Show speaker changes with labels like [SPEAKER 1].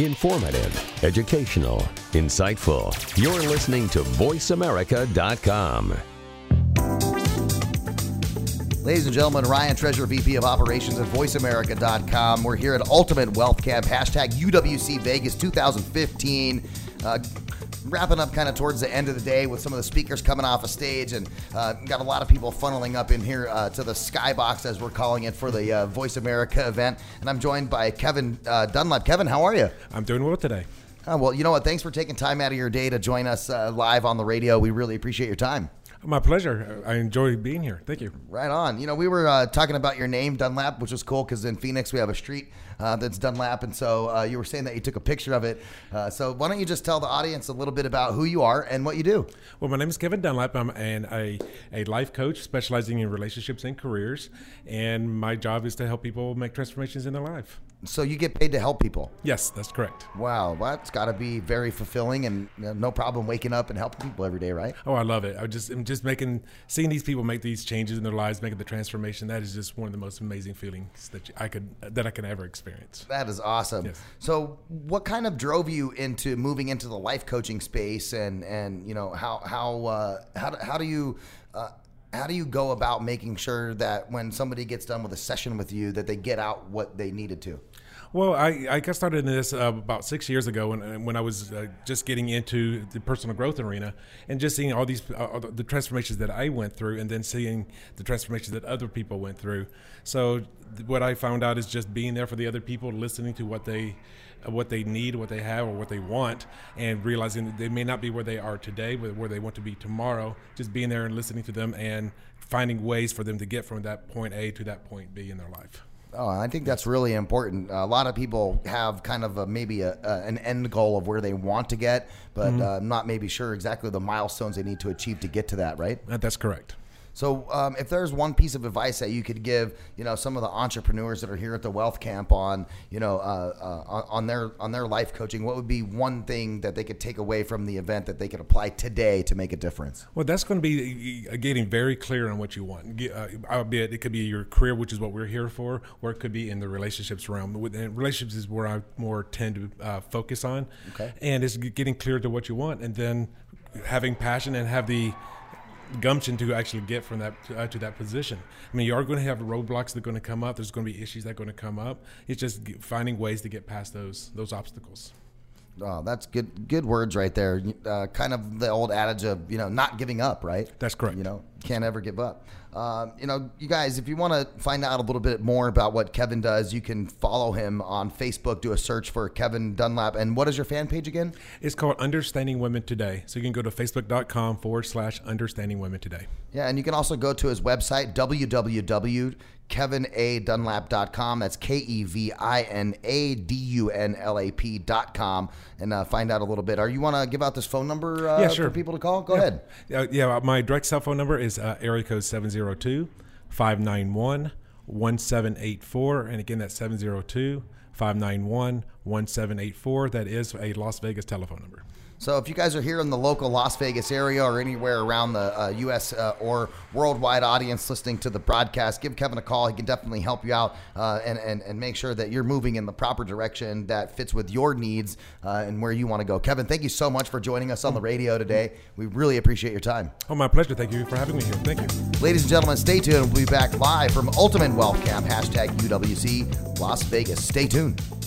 [SPEAKER 1] Informative, educational, insightful. You're listening to VoiceAmerica.com.
[SPEAKER 2] Ladies and gentlemen, Ryan Treasure, VP of Operations at VoiceAmerica.com. We're here at Ultimate Wealth Camp, hashtag UWC Vegas 2015. Uh, wrapping up kind of towards the end of the day with some of the speakers coming off a stage and uh, got a lot of people funneling up in here uh, to the skybox as we're calling it for the uh, voice america event. And i'm joined by kevin uh, dunlap. Kevin how are you?
[SPEAKER 3] I'm doing well today.
[SPEAKER 2] Uh, well you know what? Thanks for taking time out of your day to join us uh, live on the radio. We really appreciate your time
[SPEAKER 3] my pleasure. I enjoy being here. Thank you.
[SPEAKER 2] Right on. You know, we were uh, talking about your name, Dunlap, which was cool because in Phoenix we have a street uh, that's Dunlap, and so uh, you were saying that you took a picture of it. Uh, so why don't you just tell the audience a little bit about who you are and what you do?
[SPEAKER 3] Well, my name is Kevin Dunlap. I'm an, a a life coach specializing in relationships and careers, and my job is to help people make transformations in their life.
[SPEAKER 2] So you get paid to help people?
[SPEAKER 3] Yes, that's correct.
[SPEAKER 2] Wow, well, that's got to be very fulfilling and no problem waking up and helping people every day, right?
[SPEAKER 3] Oh, I love it. I just I'm just making seeing these people make these changes in their lives, making the transformation. That is just one of the most amazing feelings that I could that I can ever experience.
[SPEAKER 2] That is awesome. Yes. So, what kind of drove you into moving into the life coaching space, and and you know how how uh, how how do you uh, how do you go about making sure that when somebody gets done with a session with you that they get out what they needed to
[SPEAKER 3] well, I, I got started in this uh, about six years ago when, when I was uh, just getting into the personal growth arena and just seeing all these uh, the transformations that I went through and then seeing the transformations that other people went through. So what I found out is just being there for the other people, listening to what they what they need, what they have, or what they want, and realizing that they may not be where they are today, but where they want to be tomorrow. Just being there and listening to them and finding ways for them to get from that point A to that point B in their life.
[SPEAKER 2] Oh, I think that's really important. a lot of people have kind of a, maybe a, a, an end goal of where they want to get, but mm-hmm. uh, not maybe sure exactly the milestones they need to achieve to get to that. Right?
[SPEAKER 3] That's correct.
[SPEAKER 2] So, um, if there's one piece of advice that you could give, you know, some of the entrepreneurs that are here at the Wealth Camp on, you know, uh, uh, on their on their life coaching, what would be one thing that they could take away from the event that they could apply today to make a difference?
[SPEAKER 3] Well, that's going to be uh, getting very clear on what you want. Uh, albeit it could be your career, which is what we're here for, or it could be in the relationships realm. And relationships is where I more tend to uh, focus on. Okay. And it's getting clear to what you want, and then having passion and have the gumption to actually get from that uh, to that position. I mean, you are going to have roadblocks that are going to come up. There's going to be issues that are going to come up. It's just finding ways to get past those those obstacles.
[SPEAKER 2] Oh, that's good. Good words right there. Uh, kind of the old adage of you know not giving up, right?
[SPEAKER 3] That's correct.
[SPEAKER 2] You know, can't ever give up. Um, you know, you guys, if you want to find out a little bit more about what Kevin does, you can follow him on Facebook. Do a search for Kevin Dunlap. And what is your fan page again?
[SPEAKER 3] It's called Understanding Women Today. So you can go to facebook.com forward slash Understanding Women Today.
[SPEAKER 2] Yeah, and you can also go to his website, www kevinadunlap.com. That's K E V I N A D U N L A P.com and uh, find out a little bit. Are you want to give out this phone number uh,
[SPEAKER 3] yeah, sure.
[SPEAKER 2] for people to call? Go
[SPEAKER 3] yeah.
[SPEAKER 2] ahead.
[SPEAKER 3] Uh, yeah, my direct cell phone number is uh, area code 702 591 1784. And again, that's 702 591 1784. That is a Las Vegas telephone number.
[SPEAKER 2] So if you guys are here in the local Las Vegas area or anywhere around the uh, U.S. Uh, or worldwide audience listening to the broadcast, give Kevin a call. He can definitely help you out uh, and, and, and make sure that you're moving in the proper direction that fits with your needs uh, and where you want to go. Kevin, thank you so much for joining us on the radio today. We really appreciate your time.
[SPEAKER 3] Oh, my pleasure. Thank you for having me here. Thank you.
[SPEAKER 2] Ladies and gentlemen, stay tuned. We'll be back live from Ultimate Wealth Camp, hashtag UWC Las Vegas. Stay tuned soon.